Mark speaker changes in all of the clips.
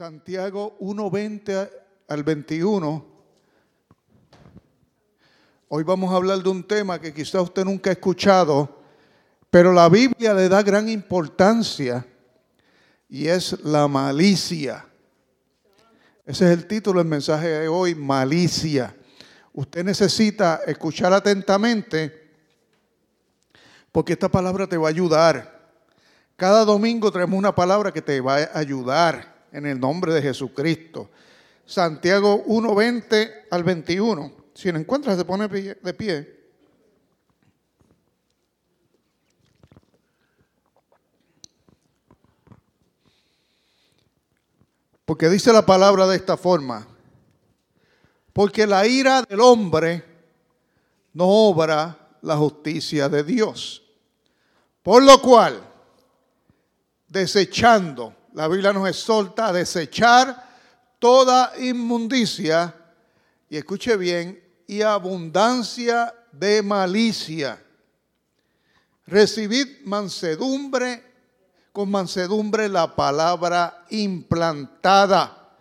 Speaker 1: Santiago 1.20 al 21. Hoy vamos a hablar de un tema que quizá usted nunca ha escuchado, pero la Biblia le da gran importancia y es la malicia. Ese es el título del mensaje de hoy, malicia. Usted necesita escuchar atentamente porque esta palabra te va a ayudar. Cada domingo traemos una palabra que te va a ayudar en el nombre de Jesucristo. Santiago 1.20 al 21. Si lo encuentras, se pone de pie. Porque dice la palabra de esta forma. Porque la ira del hombre no obra la justicia de Dios. Por lo cual, desechando la Biblia nos exhorta a desechar toda inmundicia, y escuche bien, y abundancia de malicia. Recibid mansedumbre, con mansedumbre la palabra implantada,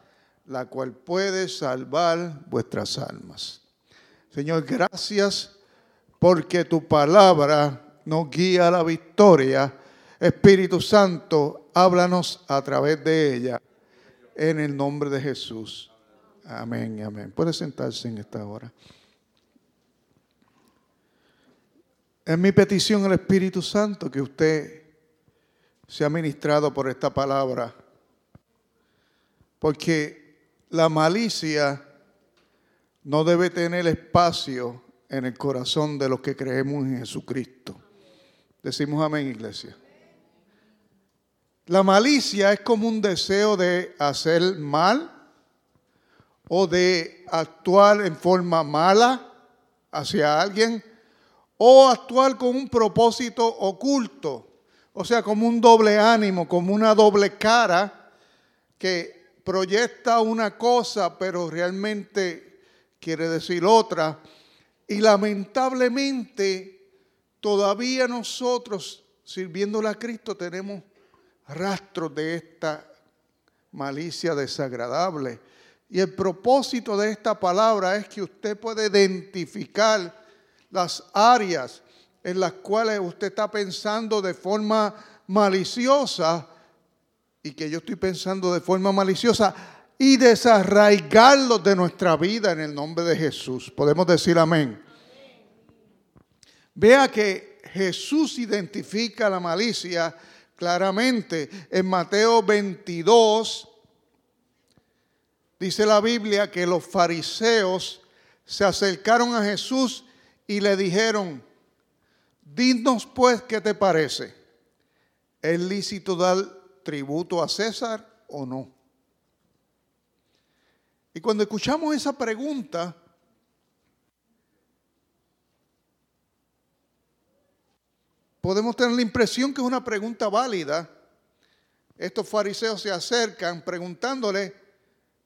Speaker 1: la cual puede salvar vuestras almas. Señor, gracias porque tu palabra nos guía a la victoria. Espíritu Santo, háblanos a través de ella, en el nombre de Jesús. Amén, amén. Puede sentarse en esta hora. Es mi petición al Espíritu Santo que usted sea ministrado por esta palabra, porque la malicia no debe tener espacio en el corazón de los que creemos en Jesucristo. Decimos amén, iglesia. La malicia es como un deseo de hacer mal o de actuar en forma mala hacia alguien o actuar con un propósito oculto, o sea, como un doble ánimo, como una doble cara que proyecta una cosa pero realmente quiere decir otra. Y lamentablemente todavía nosotros, sirviéndole a Cristo, tenemos rastros de esta malicia desagradable. Y el propósito de esta palabra es que usted puede identificar las áreas en las cuales usted está pensando de forma maliciosa y que yo estoy pensando de forma maliciosa y desarraigarlos de nuestra vida en el nombre de Jesús. Podemos decir amén. Vea que Jesús identifica la malicia claramente. En Mateo 22 dice la Biblia que los fariseos se acercaron a Jesús y le dijeron, dinos pues qué te parece. ¿Es lícito dar tributo a César o no? Y cuando escuchamos esa pregunta, podemos tener la impresión que es una pregunta válida. Estos fariseos se acercan preguntándole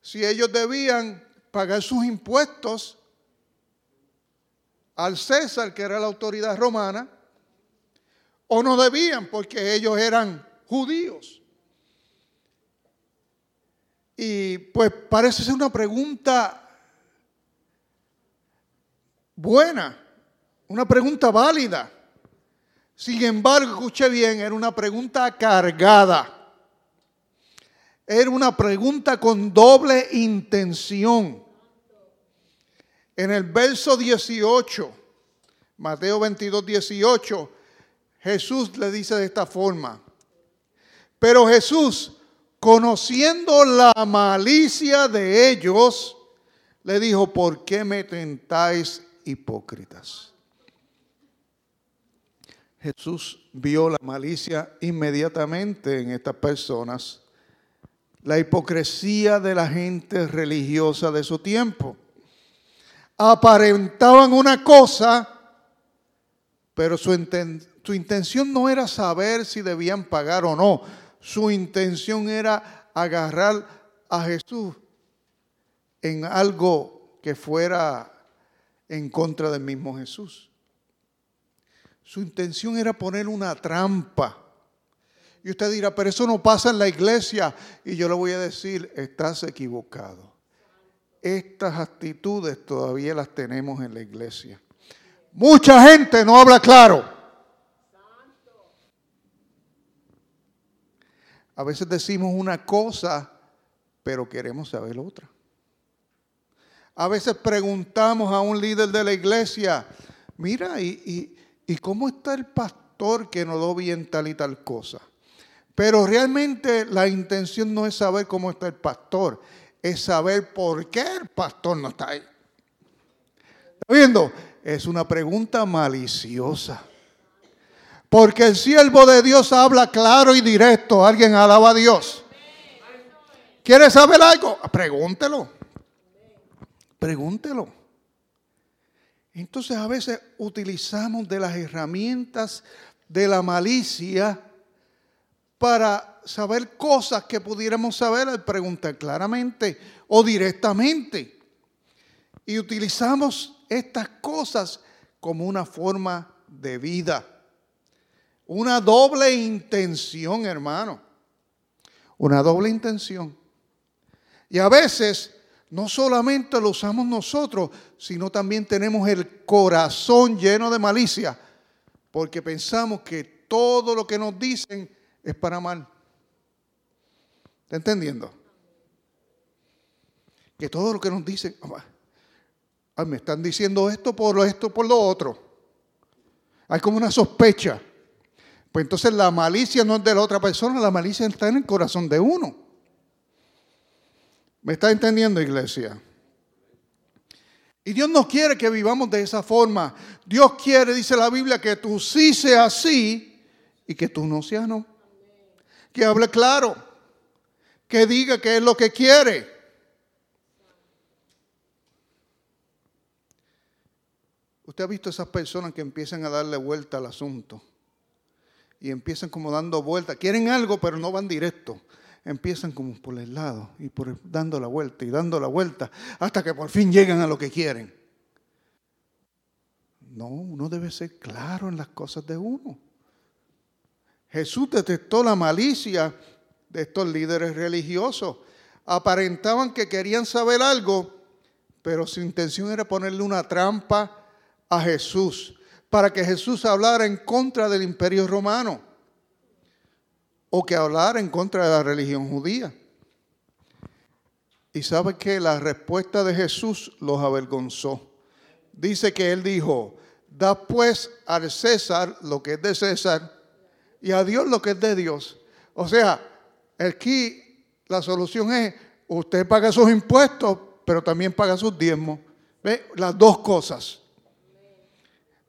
Speaker 1: si ellos debían pagar sus impuestos al César, que era la autoridad romana, o no debían porque ellos eran judíos. Y pues parece ser una pregunta buena, una pregunta válida. Sin embargo, escuche bien, era una pregunta cargada. Era una pregunta con doble intención. En el verso 18, Mateo 22, 18, Jesús le dice de esta forma, pero Jesús, conociendo la malicia de ellos, le dijo, ¿por qué me tentáis hipócritas? Jesús vio la malicia inmediatamente en estas personas, la hipocresía de la gente religiosa de su tiempo. Aparentaban una cosa, pero su, su intención no era saber si debían pagar o no. Su intención era agarrar a Jesús en algo que fuera en contra del mismo Jesús. Su intención era poner una trampa. Y usted dirá, pero eso no pasa en la iglesia. Y yo le voy a decir, estás equivocado. Estas actitudes todavía las tenemos en la iglesia. Mucha gente no habla claro. A veces decimos una cosa, pero queremos saber otra. A veces preguntamos a un líder de la iglesia, mira, ¿y, cómo está el pastor que no lo bien tal y tal cosa? Pero realmente la intención no es saber cómo está el pastor, es saber por qué el pastor no está ahí. ¿Está viendo? Es una pregunta maliciosa. Porque el siervo de Dios habla claro y directo. Alguien alaba a Dios. ¿Quiere saber algo? Pregúntelo. Pregúntelo. Entonces a veces utilizamos de las herramientas de la malicia para saber cosas que pudiéramos saber al preguntar claramente o directamente. Y utilizamos estas cosas como una forma de vida. Una doble intención, hermano. Una doble intención. Y a veces no solamente lo usamos nosotros, sino también tenemos el corazón lleno de malicia, porque pensamos que todo lo que nos dicen es para mal. ¿Está entendiendo? Que todo lo que nos dicen, ah, me están diciendo esto por esto, por lo otro. Hay como una sospecha. Pues entonces la malicia no es de la otra persona, la malicia está en el corazón de uno. ¿Me está entendiendo, iglesia? Y Dios no quiere que vivamos de esa forma. Dios quiere, dice la Biblia, que tú sí seas sí y que tú no seas no. Que hable claro. Que diga qué es lo que quiere. Usted ha visto esas personas que empiezan a darle vuelta al asunto. Y empiezan como dando vuelta. Quieren algo, pero no van directo empiezan como por el lado y por dando la vuelta y dando la vuelta hasta que por fin llegan a lo que quieren. No, uno debe ser claro en las cosas de uno. Jesús detectó la malicia de estos líderes religiosos. Aparentaban que querían saber algo, pero su intención era ponerle una trampa a Jesús para que Jesús hablara en contra del imperio romano o que hablar en contra de la religión judía. Y sabe que la respuesta de Jesús los avergonzó. Dice que él dijo, da pues al César lo que es de César y a Dios lo que es de Dios. O sea, aquí la solución es, usted paga sus impuestos, pero también paga sus diezmos. ¿Ve? Las dos cosas.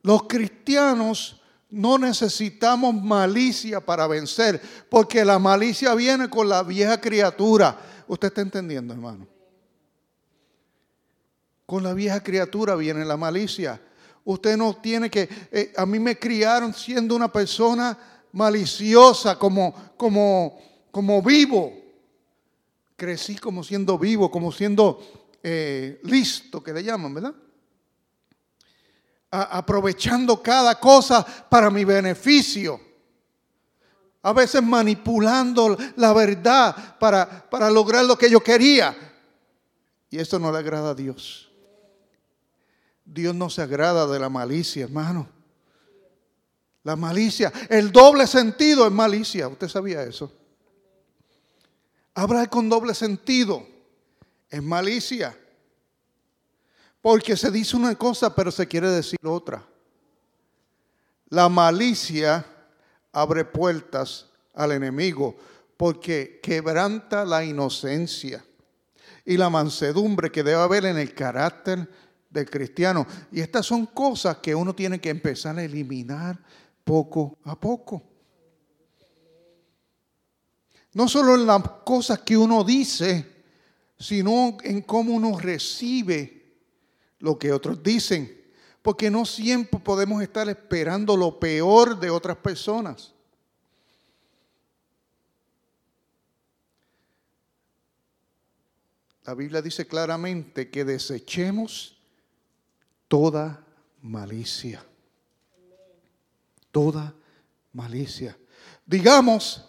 Speaker 1: Los cristianos no necesitamos malicia para vencer, porque la malicia viene con la vieja criatura. ¿Usted está entendiendo, hermano? Con la vieja criatura viene la malicia. Usted no tiene que... Eh, a mí me criaron siendo una persona maliciosa, como, como, como vivo. Crecí como siendo vivo, como siendo eh, listo, que le llaman, ¿verdad? Aprovechando cada cosa para mi beneficio. A veces manipulando la verdad para, para lograr lo que yo quería. Y eso no le agrada a Dios. Dios no se agrada de la malicia, hermano. La malicia, el doble sentido es malicia. ¿Usted sabía eso? Hablar con doble sentido es malicia. Porque se dice una cosa, pero se quiere decir otra. La malicia abre puertas al enemigo porque quebranta la inocencia y la mansedumbre que debe haber en el carácter del cristiano. Y estas son cosas que uno tiene que empezar a eliminar poco a poco. No solo en las cosas que uno dice, sino en cómo uno recibe lo que otros dicen, porque no siempre podemos estar esperando lo peor de otras personas. La Biblia dice claramente que desechemos toda malicia. Toda malicia. Digamos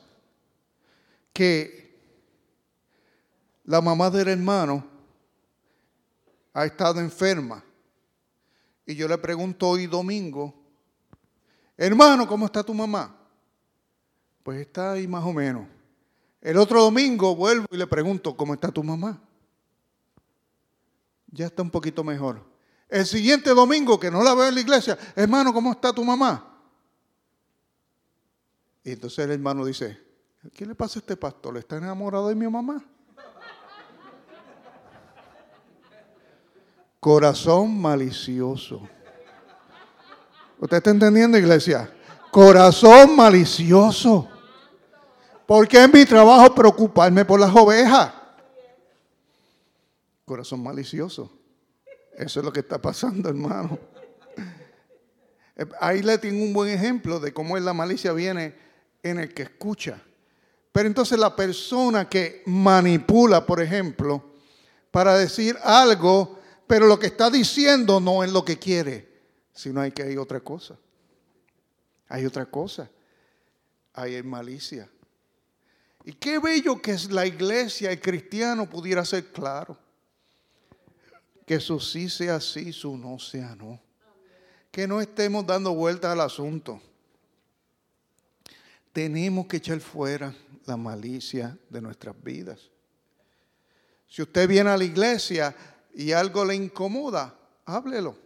Speaker 1: que la mamá del hermano ha estado enferma. Y yo le pregunto hoy domingo, hermano, ¿cómo está tu mamá? Pues está ahí más o menos. El otro domingo vuelvo y le pregunto, ¿cómo está tu mamá? Ya está un poquito mejor. El siguiente domingo que no la veo en la iglesia, hermano, ¿cómo está tu mamá? Y entonces el hermano dice, ¿qué le pasa a este pastor? ¿Está enamorado de mi mamá? Corazón malicioso. ¿Usted está entendiendo, iglesia? Corazón malicioso. ¿Por qué en mi trabajo preocuparme por las ovejas? Corazón malicioso. Eso es lo que está pasando, hermano. Ahí le tengo un buen ejemplo de cómo la malicia viene en el que escucha. Pero entonces la persona que manipula, por ejemplo, para decir algo, pero lo que está diciendo no es lo que quiere, sino hay que hay otra cosa. Hay otra cosa. Hay malicia. Y qué bello que es la iglesia, el cristiano pudiera ser claro. Que su sí sea sí, su no sea no. Que no estemos dando vueltas al asunto tenemos que echar fuera la malicia de nuestras vidas. Si usted viene a la iglesia y algo le incomoda, háblelo.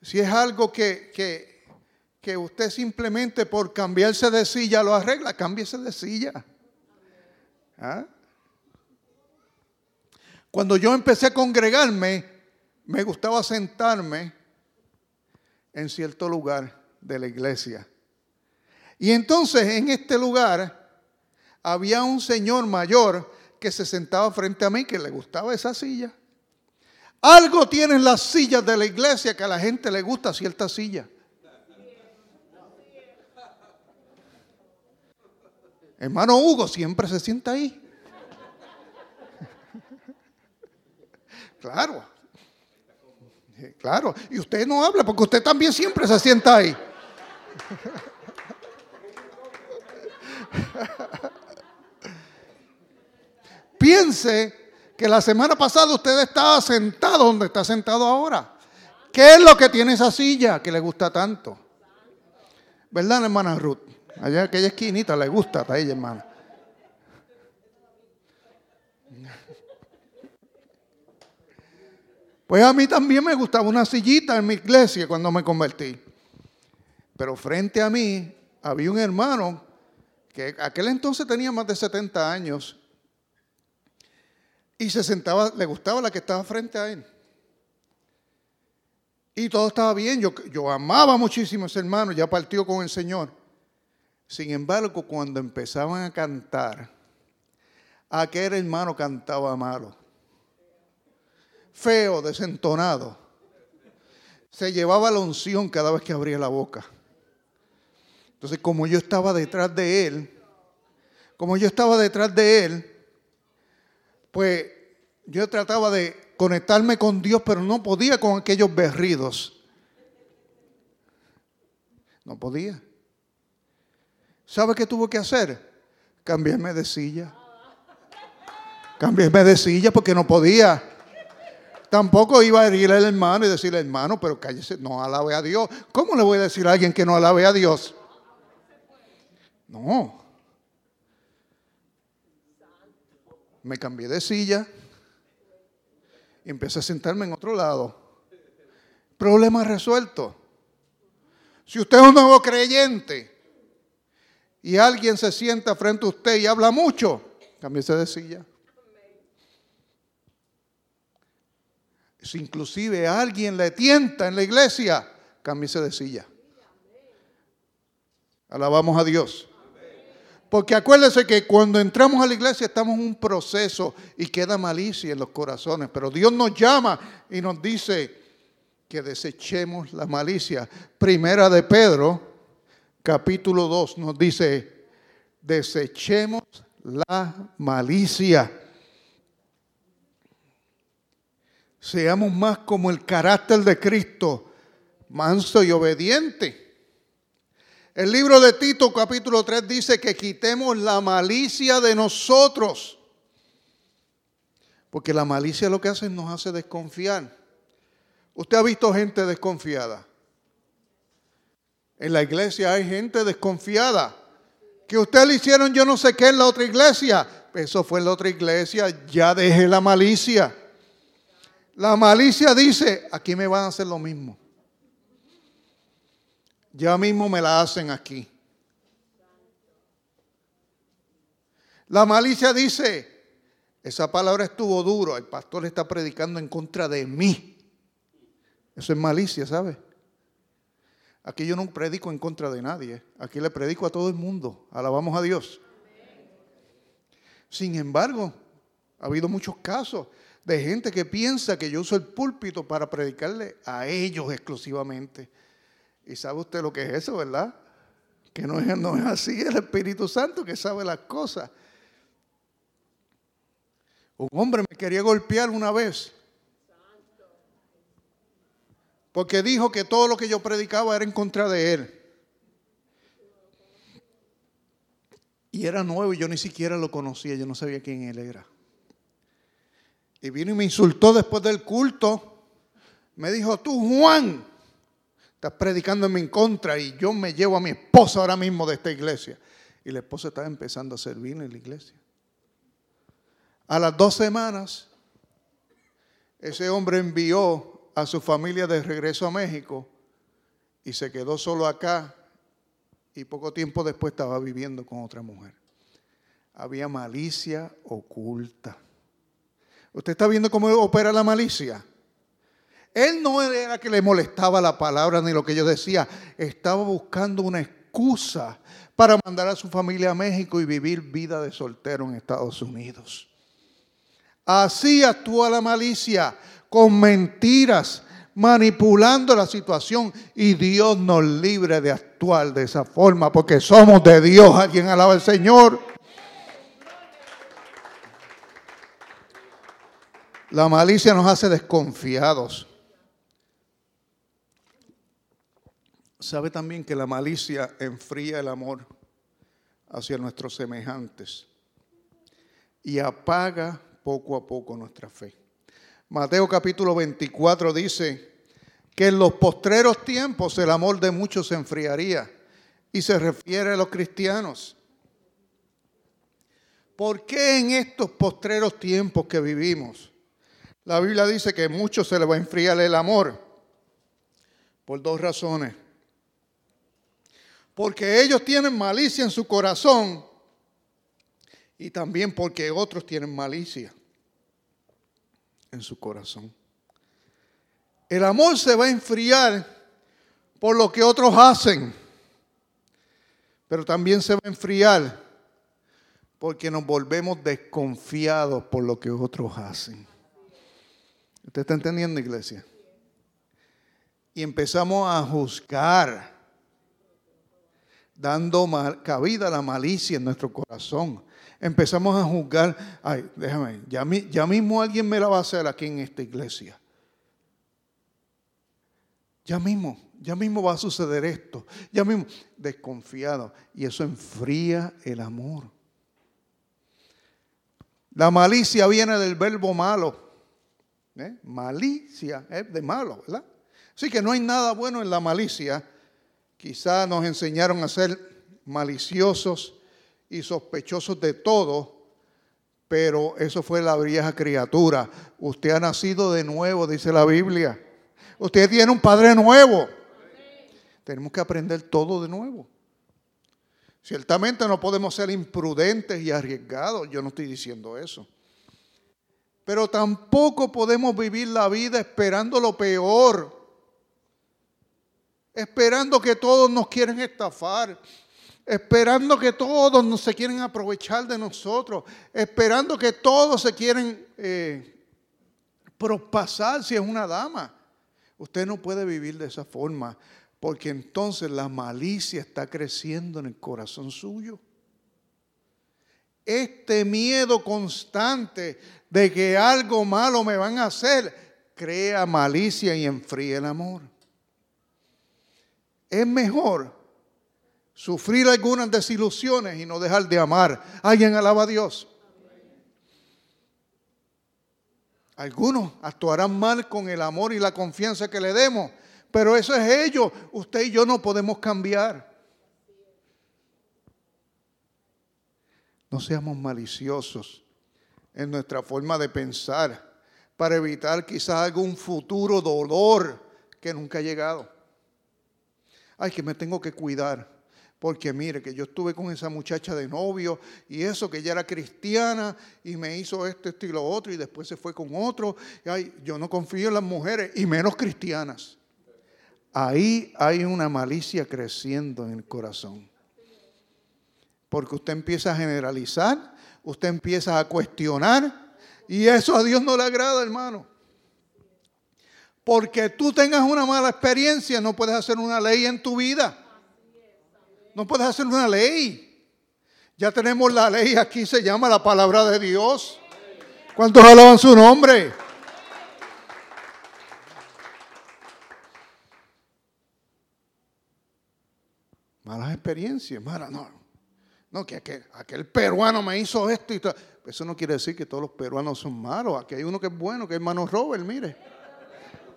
Speaker 1: Si es algo que, que, usted simplemente por cambiarse de silla lo arregla, cámbiese de silla. ¿Ah? Cuando yo empecé a congregarme, me gustaba sentarme en cierto lugar de la iglesia. Y entonces en este lugar había un señor mayor que se sentaba frente a mí que le gustaba esa silla. Algo tienen las sillas de la iglesia que a la gente le gusta cierta silla. Hermano Hugo siempre se sienta ahí. Claro. Claro. Y usted no habla porque usted también siempre se sienta ahí. Piense que la semana pasada usted estaba sentado donde está sentado ahora. ¿Qué es lo que tiene esa silla que le gusta tanto? ¿Verdad, hermana Ruth? Allá aquella esquinita le gusta a ella, hermana. Pues a mí también me gustaba una sillita en mi iglesia cuando me convertí. Pero frente a mí había un hermano que aquel entonces tenía más de 70 años y se sentaba, le gustaba la que estaba frente a él. Y todo estaba bien, yo, yo amaba muchísimo a ese hermano, ya partió con el Señor. Sin embargo, cuando empezaban a cantar, aquel hermano cantaba malo, feo, desentonado. Se llevaba la unción cada vez que abría la boca. Entonces, como yo estaba detrás de él, como yo estaba detrás de él, pues yo trataba de conectarme con Dios, pero no podía con aquellos berridos. No podía. ¿Sabe qué tuvo que hacer? Cambiarme de silla. Cambiarme de silla porque no podía. Tampoco iba a herir al hermano y decirle, hermano, pero cállese, no alabe a Dios. ¿Cómo le voy a decir a alguien que no alabe a Dios? No. Me cambié de silla y empecé a sentarme en otro lado. Problema resuelto. Si usted es un nuevo creyente y alguien se sienta frente a usted y habla mucho, cámbiese de silla. Si inclusive alguien le tienta en la iglesia, cámbiese de silla. Alabamos a Dios. Porque acuérdense que cuando entramos a la iglesia estamos en un proceso y queda malicia en los corazones. Pero Dios nos llama y nos dice que desechemos la malicia. Primera de Pedro, capítulo 2, nos dice, desechemos la malicia. Seamos más como el carácter de Cristo, manso y obediente El libro de Tito capítulo 3 dice que quitemos la malicia de nosotros. Porque la malicia lo que hace nos hace desconfiar. Usted ha visto gente desconfiada. En la iglesia hay gente desconfiada. Que usted le hicieron yo no sé qué en la otra iglesia. Eso fue en la otra iglesia. Ya dejé la malicia. La malicia dice, aquí me van a hacer lo mismo. Ya mismo me la hacen aquí. La malicia dice, esa palabra estuvo duro, el pastor está predicando en contra de mí. Eso es malicia, ¿sabe? Aquí yo no predico en contra de nadie, aquí le predico a todo el mundo, alabamos a Dios. Sin embargo, ha habido muchos casos de gente que piensa que yo uso el púlpito para predicarle a ellos exclusivamente. Y sabe usted lo que es eso, ¿verdad? Que no es, no es así el Espíritu Santo que sabe las cosas. Un hombre me quería golpear una vez. Porque dijo que todo lo que yo predicaba era en contra de él. Y era nuevo y yo ni siquiera lo conocía, yo no sabía quién él era. Y vino y me insultó después del culto. Me dijo, tú Juan, Estás predicando en contra y yo me llevo a mi esposa ahora mismo de esta iglesia. Y la esposa estaba empezando a servir en la iglesia. A las dos semanas, ese hombre envió a su familia de regreso a México y se quedó solo acá y poco tiempo después estaba viviendo con otra mujer. Había malicia oculta. ¿Usted está viendo cómo opera la malicia? Él no era que le molestaba la palabra ni lo que yo decía, estaba buscando una excusa para mandar a su familia a México y vivir vida de soltero en Estados Unidos. Así actúa la malicia, con mentiras, manipulando la situación y Dios nos libre de actuar de esa forma porque somos de Dios. Alguien alaba al Señor. La malicia nos hace desconfiados. Sabe también que la malicia enfría el amor hacia nuestros semejantes y apaga poco a poco nuestra fe. Mateo capítulo 24 dice que en los postreros tiempos el amor de muchos se enfriaría y se refiere a los cristianos. ¿Por qué en estos postreros tiempos que vivimos? La Biblia dice que muchos se les va a enfriar el amor por dos razones porque ellos tienen malicia en su corazón y también porque otros tienen malicia en su corazón. El amor se va a enfriar por lo que otros hacen, pero también se va a enfriar porque nos volvemos desconfiados por lo que otros hacen. ¿Usted está entendiendo, iglesia? Y empezamos a juzgar dando cabida a la malicia en nuestro corazón. Empezamos a juzgar, ay, déjame, ya, ya mismo alguien me la va a hacer aquí en esta iglesia. Ya mismo, ya mismo va a suceder esto. Ya mismo, desconfiado. Y eso enfría el amor. La malicia viene del verbo malo. ¿eh? Malicia es de malo, ¿verdad? Así que no hay nada bueno en la malicia Quizá nos enseñaron a ser maliciosos y sospechosos de todo, pero eso fue la vieja criatura. Usted ha nacido de nuevo, dice la Biblia. Usted tiene un padre nuevo. Tenemos que aprender todo de nuevo. Ciertamente no podemos ser imprudentes y arriesgados, yo no estoy diciendo eso. Pero tampoco podemos vivir la vida esperando lo peor esperando que todos nos quieren estafar, esperando que todos nos se quieren aprovechar de nosotros, esperando que todos se quieren eh, prospasar si es una dama. Usted no puede vivir de esa forma, porque entonces la malicia está creciendo en el corazón suyo. Este miedo constante de que algo malo me van a hacer crea malicia y enfría el amor es mejor sufrir algunas desilusiones y no dejar de amar. ¿Alguien alaba a Dios? Algunos actuarán mal con el amor y la confianza que le demos, pero eso es ello. Usted y yo no podemos cambiar. No seamos maliciosos en nuestra forma de pensar para evitar quizás algún futuro dolor que nunca ha llegado. Ay, que me tengo que cuidar. Porque mire, que yo estuve con esa muchacha de novio y eso, que ella era cristiana y me hizo esto, esto y lo otro y después se fue con otro. Ay, yo no confío en las mujeres y menos cristianas. Ahí hay una malicia creciendo en el corazón. Porque usted empieza a generalizar, usted empieza a cuestionar y eso a Dios no le agrada, hermano. Porque tú tengas una mala experiencia, no puedes hacer una ley en tu vida. No puedes hacer una ley. Ya tenemos la ley aquí, se llama la palabra de Dios. ¿Cuántos alaban su nombre? Malas experiencias, mala, no. No, que aquel, peruano me hizo esto y todo. Eso no quiere decir que todos los peruanos son malos. Aquí hay uno que es bueno, que es hermano Robert, mire.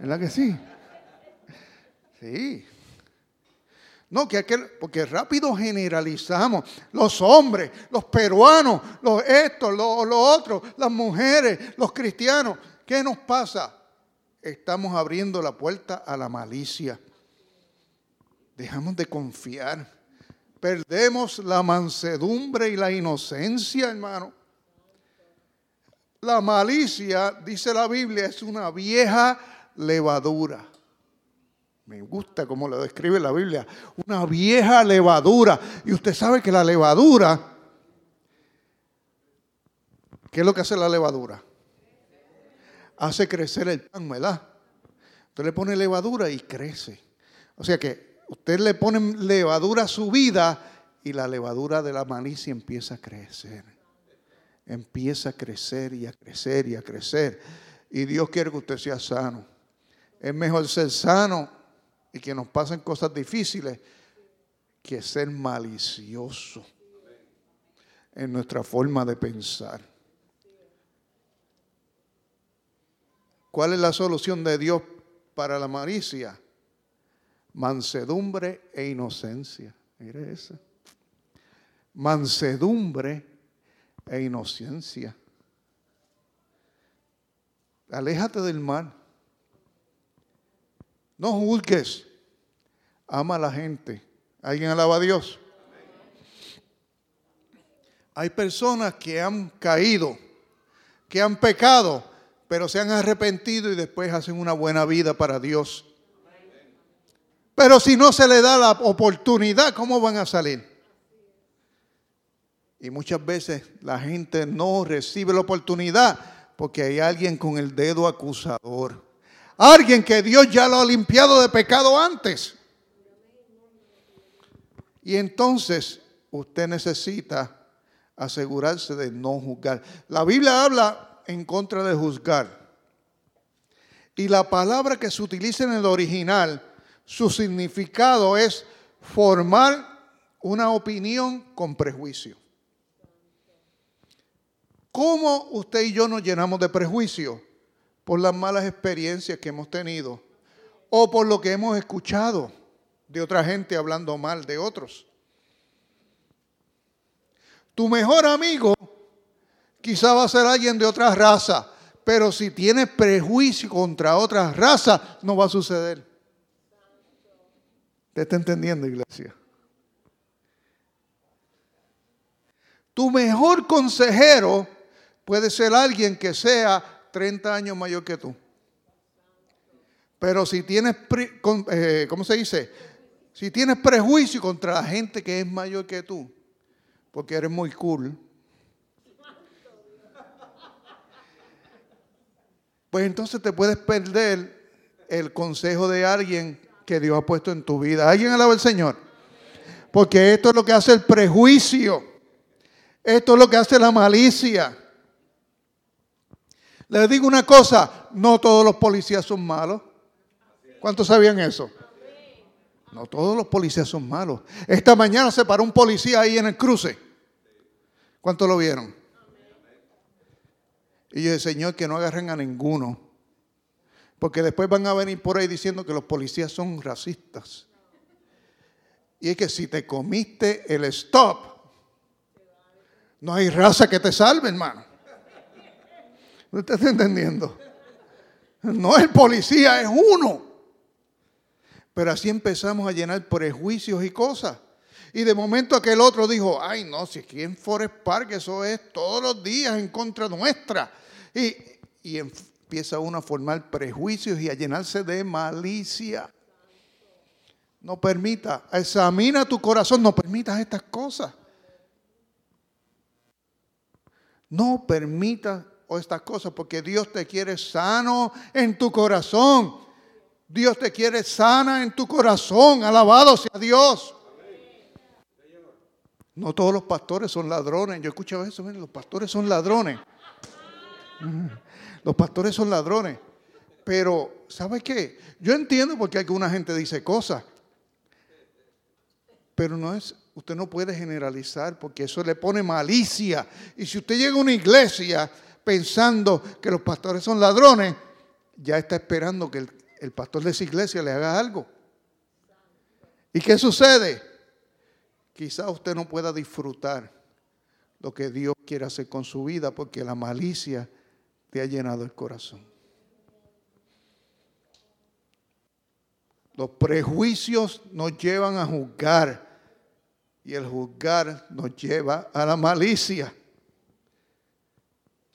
Speaker 1: ¿Verdad que sí? Sí. No, que aquel, porque rápido generalizamos. Los hombres, los peruanos, los estos, los, los otros, las mujeres, los cristianos. ¿Qué nos pasa? Estamos abriendo la puerta a la malicia. Dejamos de confiar. Perdemos la mansedumbre y la inocencia, hermano. La malicia, dice la Biblia, es una vieja levadura. Me gusta cómo lo describe la Biblia. Una vieja levadura. Y usted sabe que la levadura, ¿qué es lo que hace la levadura? Hace crecer el pan, ¿verdad? Usted le pone levadura y crece. O sea que usted le pone levadura a su vida y la levadura de la malicia empieza a crecer. Empieza a crecer y a crecer y a crecer. Y Dios quiere que usted sea sano. Es mejor ser sano y que nos pasen cosas difíciles que ser malicioso en nuestra forma de pensar. ¿Cuál es la solución de Dios para la malicia? Mansedumbre e inocencia. Mire eso. Mansedumbre e inocencia. Aléjate del mal. No juzgues. Ama a la gente. ¿Alguien alaba a Dios? Hay personas que han caído, que han pecado, pero se han arrepentido y después hacen una buena vida para Dios. Pero si no se le da la oportunidad, ¿cómo van a salir? Y muchas veces la gente no recibe la oportunidad porque hay alguien con el dedo acusador. Alguien que Dios ya lo ha limpiado de pecado antes. Y entonces usted necesita asegurarse de no juzgar. La Biblia habla en contra de juzgar. Y la palabra que se utiliza en el original, su significado es formar una opinión con prejuicio. ¿Cómo usted y yo nos llenamos de prejuicio? Por las malas experiencias que hemos tenido o por lo que hemos escuchado de otra gente hablando mal de otros. Tu mejor amigo quizá va a ser alguien de otra raza, pero si tienes prejuicio contra otra raza, no va a suceder. ¿Te está entendiendo, iglesia? Tu mejor consejero puede ser alguien que sea 30 años mayor que tú. Pero si tienes, eh, ¿cómo se dice? Si tienes prejuicio contra la gente que es mayor que tú, porque eres muy cool, pues entonces te puedes perder el consejo de alguien que Dios ha puesto en tu vida. ¿Alguien alaba al Señor? Porque esto es lo que hace el prejuicio. Esto es lo que hace la malicia. Les digo una cosa, no todos los policías son malos. ¿Cuántos sabían eso? No todos los policías son malos. Esta mañana se paró un policía ahí en el cruce. ¿Cuántos lo vieron? Y yo dije, Señor, que no agarren a ninguno. Porque después van a venir por ahí diciendo que los policías son racistas. Y es que si te comiste el stop, no hay raza que te salve, hermano. ¿No estás entendiendo? No el policía, es uno. Pero así empezamos a llenar prejuicios y cosas. Y de momento aquel otro dijo, ay no, si aquí en Forest Park eso es todos los días en contra nuestra. Y, y empieza uno a formar prejuicios y a llenarse de malicia. No permita, examina tu corazón, no permitas estas cosas. No permitas estas cosas porque Dios te quiere sano en tu corazón. Dios te quiere sana en tu corazón. Alabado sea Dios. No todos los pastores son ladrones. Yo he escuchado eso. Los pastores son ladrones. Los pastores son ladrones. Pero, ¿sabe qué? Yo entiendo por qué alguna gente dice cosas. Pero no es, usted no puede generalizar porque eso le pone malicia. Y si usted llega a una iglesia pensando que los pastores son ladrones, ya está esperando que el, el pastor de esa iglesia le haga algo. ¿Y qué sucede? Quizá usted no pueda disfrutar lo que Dios quiere hacer con su vida porque la malicia te ha llenado el corazón. Los prejuicios nos llevan a juzgar y el juzgar nos lleva a la malicia.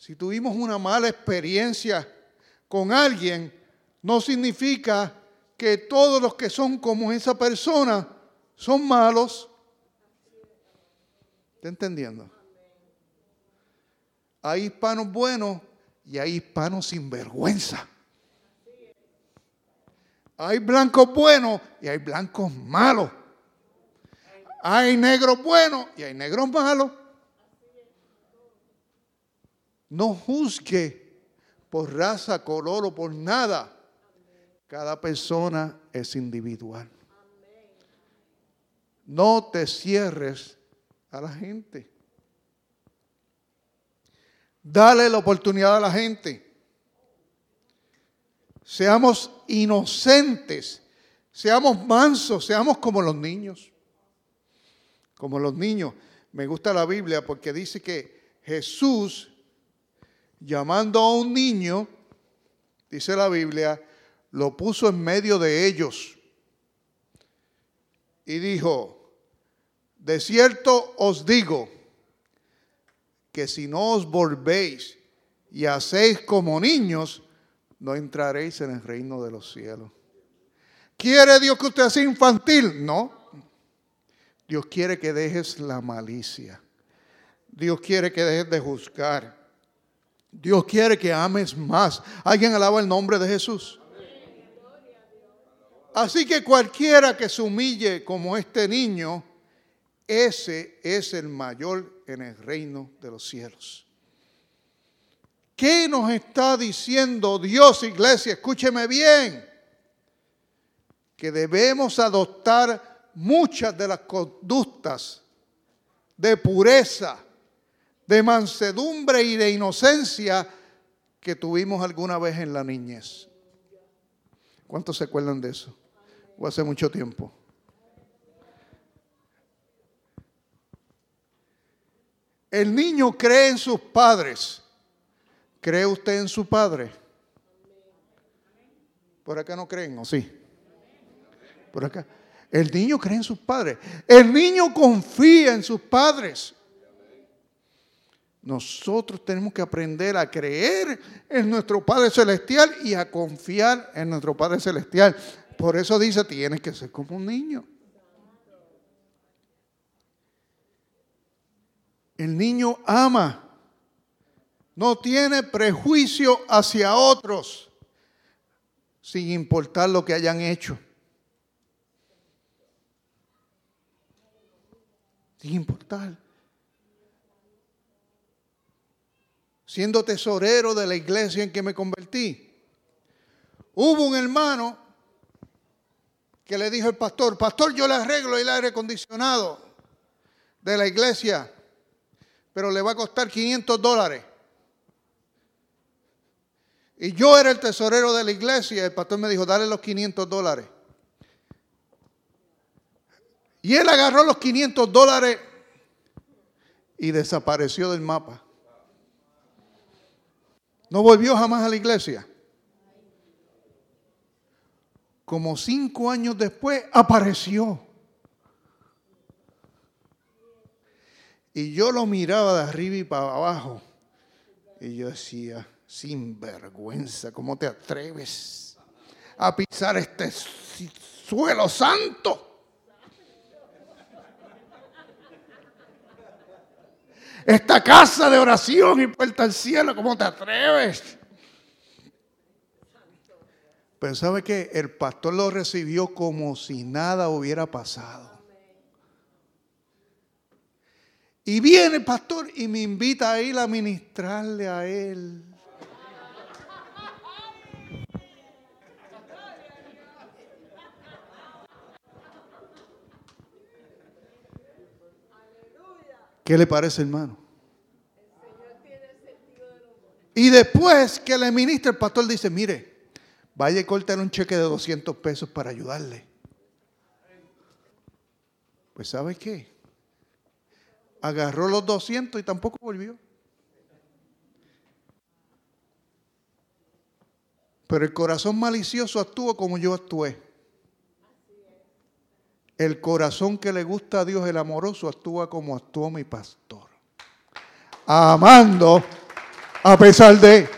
Speaker 1: Si tuvimos una mala experiencia con alguien, no significa que todos los que son como esa persona son malos. ¿Está entendiendo? Hay hispanos buenos y hay hispanos sin vergüenza. Hay blancos buenos y hay blancos malos. Hay negros buenos y hay negros malos. No juzgue por raza, color o por nada. Cada persona es individual. No te cierres a la gente. Dale la oportunidad a la gente. Seamos inocentes, seamos mansos, seamos como los niños. Como los niños. Me gusta la Biblia porque dice que Jesús, llamando a un niño, dice la Biblia, lo puso en medio de ellos y dijo, de cierto os digo, que si no os volvéis y hacéis como niños, no entraréis en el reino de los cielos. ¿Quiere Dios que usted sea infantil? No. Dios quiere que dejes la malicia. Dios quiere que dejes de juzgar. Dios quiere que ames más. ¿Alguien alaba el nombre de Jesús? Así que cualquiera que se humille como este niño, ese es el mayor en el reino de los cielos. ¿Qué nos está diciendo Dios, iglesia? Escúcheme bien. Que debemos adoptar muchas de las conductas de pureza, de mansedumbre y de inocencia que tuvimos alguna vez en la niñez. ¿Cuántos se acuerdan de eso? O hace mucho tiempo. El niño cree en sus padres. ¿Cree usted en su padre? Por acá no creen, ¿o sí? Por acá. El niño cree en sus padres. El niño confía en sus padres. Nosotros tenemos que aprender a creer en nuestro Padre Celestial y a confiar en nuestro Padre Celestial. Por eso dice, tienes que ser como un niño. El niño ama, no tiene prejuicio hacia otros, sin importar lo que hayan hecho. Sin importar. Siendo tesorero de la iglesia en que me convertí, hubo un hermano que le dijo el pastor, pastor, yo le arreglo el aire acondicionado de la iglesia, pero le va a costar 500 dólares. Y yo era el tesorero de la iglesia. El pastor me dijo, dale los 500 dólares. Y él agarró los 500 dólares y desapareció del mapa. No volvió jamás a la iglesia. Como cinco años después apareció. Y yo lo miraba de arriba y para abajo. Y yo decía, sin vergüenza, ¿cómo te atreves a pisar este suelo santo? Esta casa de oración y puerta al cielo, ¿cómo te atreves? Pero ¿sabe qué? El pastor lo recibió como si nada hubiera pasado. Y viene el pastor y me invita a ir a ministrarle a él. ¿Qué le parece, hermano? Y después que le ministra, el pastor dice, mire, vaya y cortar un cheque de 200 pesos para ayudarle. Pues ¿sabe qué? Agarró los 200 y tampoco volvió. Pero el corazón malicioso actúa como yo actué. El corazón que le gusta a Dios, el amoroso, actúa como actuó mi pastor. Amando a pesar de.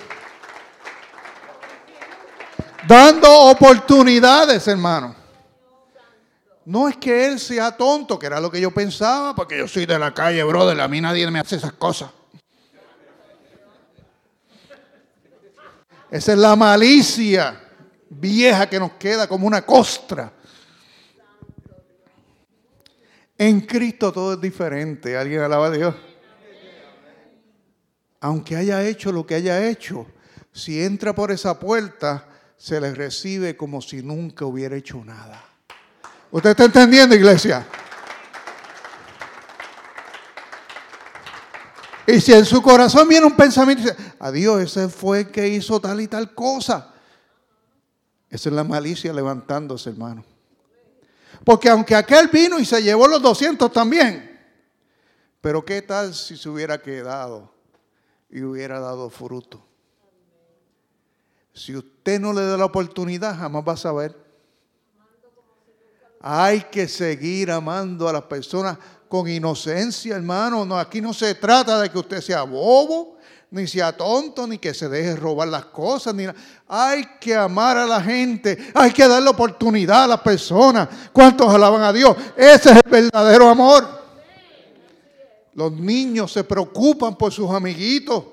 Speaker 1: Dando oportunidades, hermano. No es que él sea tonto, que era lo que yo pensaba, porque yo soy de la calle, brother. A mí nadie me hace esas cosas. Esa es la malicia vieja que nos queda como una costra. En Cristo todo es diferente. ¿Alguien alaba a Dios? Aunque haya hecho lo que haya hecho, si entra por esa puerta, se le recibe como si nunca hubiera hecho nada. ¿Usted está entendiendo, iglesia? Y si en su corazón viene un pensamiento, dice, adiós, ese fue el que hizo tal y tal cosa. Esa es la malicia levantándose, hermano. Porque aunque aquel vino y se llevó los 200 también, pero ¿qué tal si se hubiera quedado y hubiera dado fruto? Si usted no le da la oportunidad, jamás va a saber. Hay que seguir amando a las personas con inocencia, hermano. No, aquí no se trata de que usted sea bobo, ni sea tonto, ni que se deje robar las cosas. Ni hay que amar a la gente, hay que darle oportunidad a las personas. ¿Cuántos alaban a Dios? Ese es el verdadero amor. Los niños se preocupan por sus amiguitos,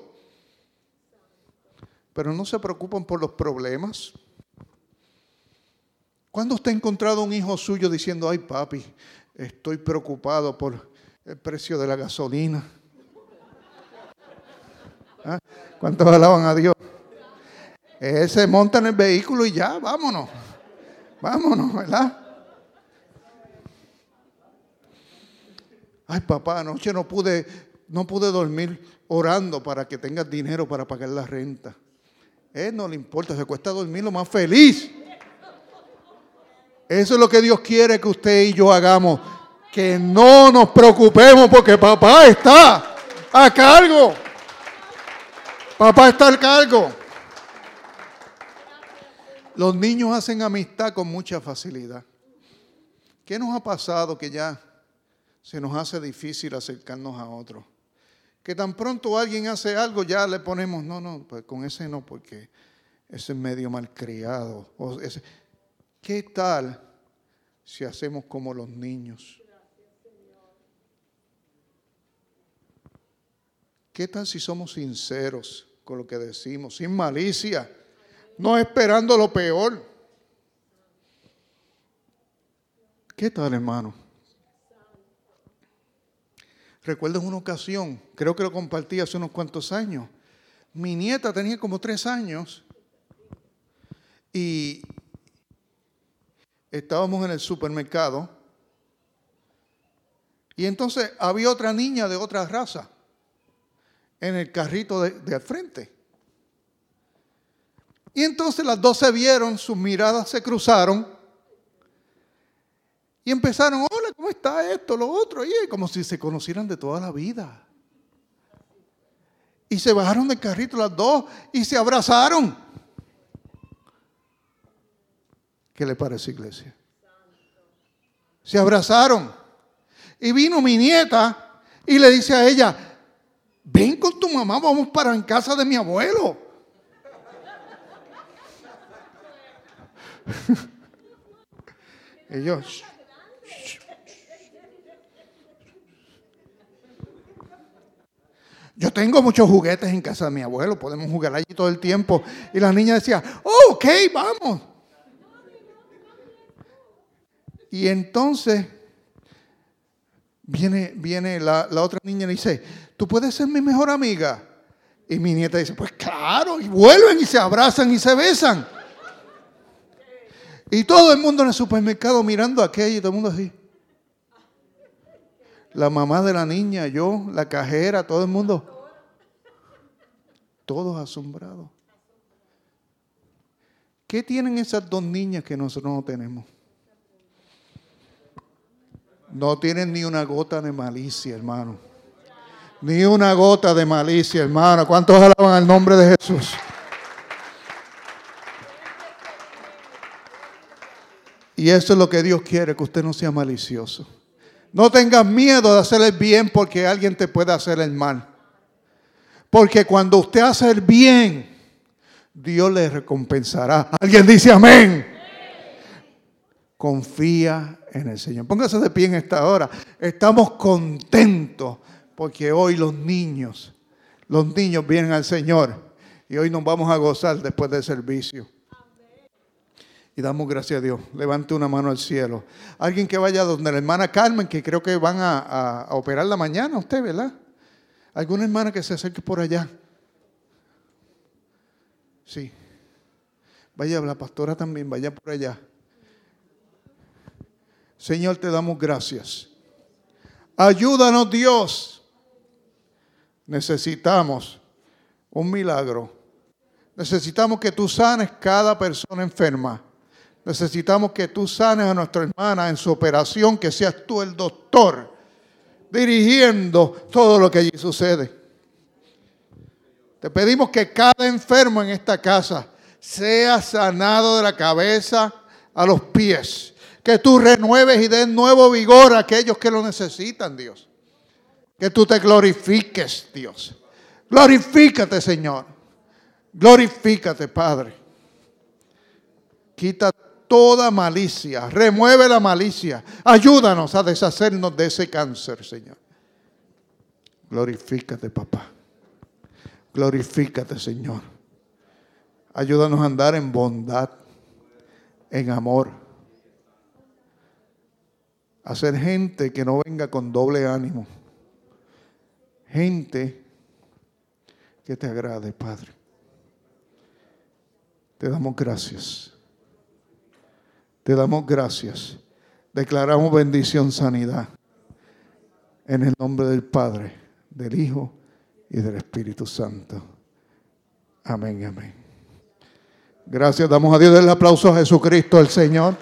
Speaker 1: pero no se preocupan por los problemas. ¿Cuándo usted ha encontrado un hijo suyo diciendo, ay papi, estoy preocupado por el precio de la gasolina? ¿Ah? ¿Cuántos alaban a Dios? Ese monta en el vehículo y ya, vámonos. Vámonos, ¿verdad? Ay, papá, anoche no pude, no pude dormir orando para que tengas dinero para pagar la renta. Él no le importa, se cuesta dormir lo más feliz. Eso es lo que Dios quiere que usted y yo hagamos. Que no nos preocupemos porque papá está a cargo. Papá está al cargo. Los niños hacen amistad con mucha facilidad. ¿Qué nos ha pasado que ya se nos hace difícil acercarnos a otro? Que tan pronto alguien hace algo, ya le ponemos, no, no, pues con ese no, porque ese es medio malcriado. ¿Qué tal si hacemos como los niños? ¿Qué tal si somos sinceros con lo que decimos, sin malicia, no esperando lo peor? ¿Qué tal, hermano? Recuerdo una ocasión, creo que lo compartí hace unos cuantos años. Mi nieta tenía como tres años y estábamos en el supermercado y entonces había otra niña de otra raza en el carrito de, al frente. Y entonces las dos se vieron, sus miradas se cruzaron y empezaron, hola, ¿cómo está esto, lo otro? Y como si se conocieran de toda la vida. Y se bajaron del carrito las dos y se abrazaron. ¿Qué le parece, iglesia? Se abrazaron. Y vino mi nieta y le dice a ella, ven con tu mamá, vamos para en casa de mi abuelo. Ellos. Yo tengo muchos juguetes en casa de mi abuelo, podemos jugar allí todo el tiempo. Y la niña decía, oh, ok, vamos. Y entonces viene, viene la, otra niña y dice, ¿tú puedes ser mi mejor amiga? Y mi nieta dice, pues claro, y vuelven y se abrazan y se besan. Y todo el mundo en el supermercado mirando aquello y todo el mundo así. La mamá de la niña, yo, la cajera, todo el mundo. Todos asombrados. ¿Qué tienen esas dos niñas que nosotros no tenemos? No tienen ni una gota de malicia, hermano. Ni una gota de malicia, hermano. ¿Cuántos alaban el nombre de Jesús? Y eso es lo que Dios quiere, que usted no sea malicioso. No tengas miedo de hacer el bien porque alguien te puede hacer el mal. Porque cuando usted hace el bien, Dios le recompensará. Alguien dice amén. Confía en el Señor. Póngase de pie en esta hora. Estamos contentos porque hoy los niños, los niños vienen al Señor y hoy nos vamos a gozar después del servicio. Y damos gracias a Dios. Levante una mano al cielo. Alguien que vaya donde la hermana Carmen, que creo que van a, operar la mañana, usted, ¿verdad? ¿Alguna hermana que se acerque por allá? Sí. Vaya, la pastora también, vaya por allá. Señor, te damos gracias. Ayúdanos Dios. Necesitamos un milagro. Necesitamos que tú sanes cada persona enferma. Necesitamos que tú sanes a nuestra hermana en su operación, que seas tú el doctor dirigiendo todo lo que allí sucede. Te pedimos que cada enfermo en esta casa sea sanado de la cabeza a los pies. Que tú renueves y des nuevo vigor a aquellos que lo necesitan, Dios. Que tú te glorifiques, Dios. Glorifícate, Señor. Glorifícate, Padre. Quita toda malicia, remueve la malicia, ayúdanos a deshacernos de ese cáncer, Señor. Glorifícate, papá. Glorifícate, Señor. Ayúdanos a andar en bondad, en amor. A ser gente que no venga con doble ánimo. Gente que te agrade, Padre. Te damos gracias. Te damos gracias. Declaramos bendición, sanidad. En el nombre del Padre, del Hijo y del Espíritu Santo. Amén, amén. Gracias, damos a Dios el aplauso a Jesucristo, el Señor.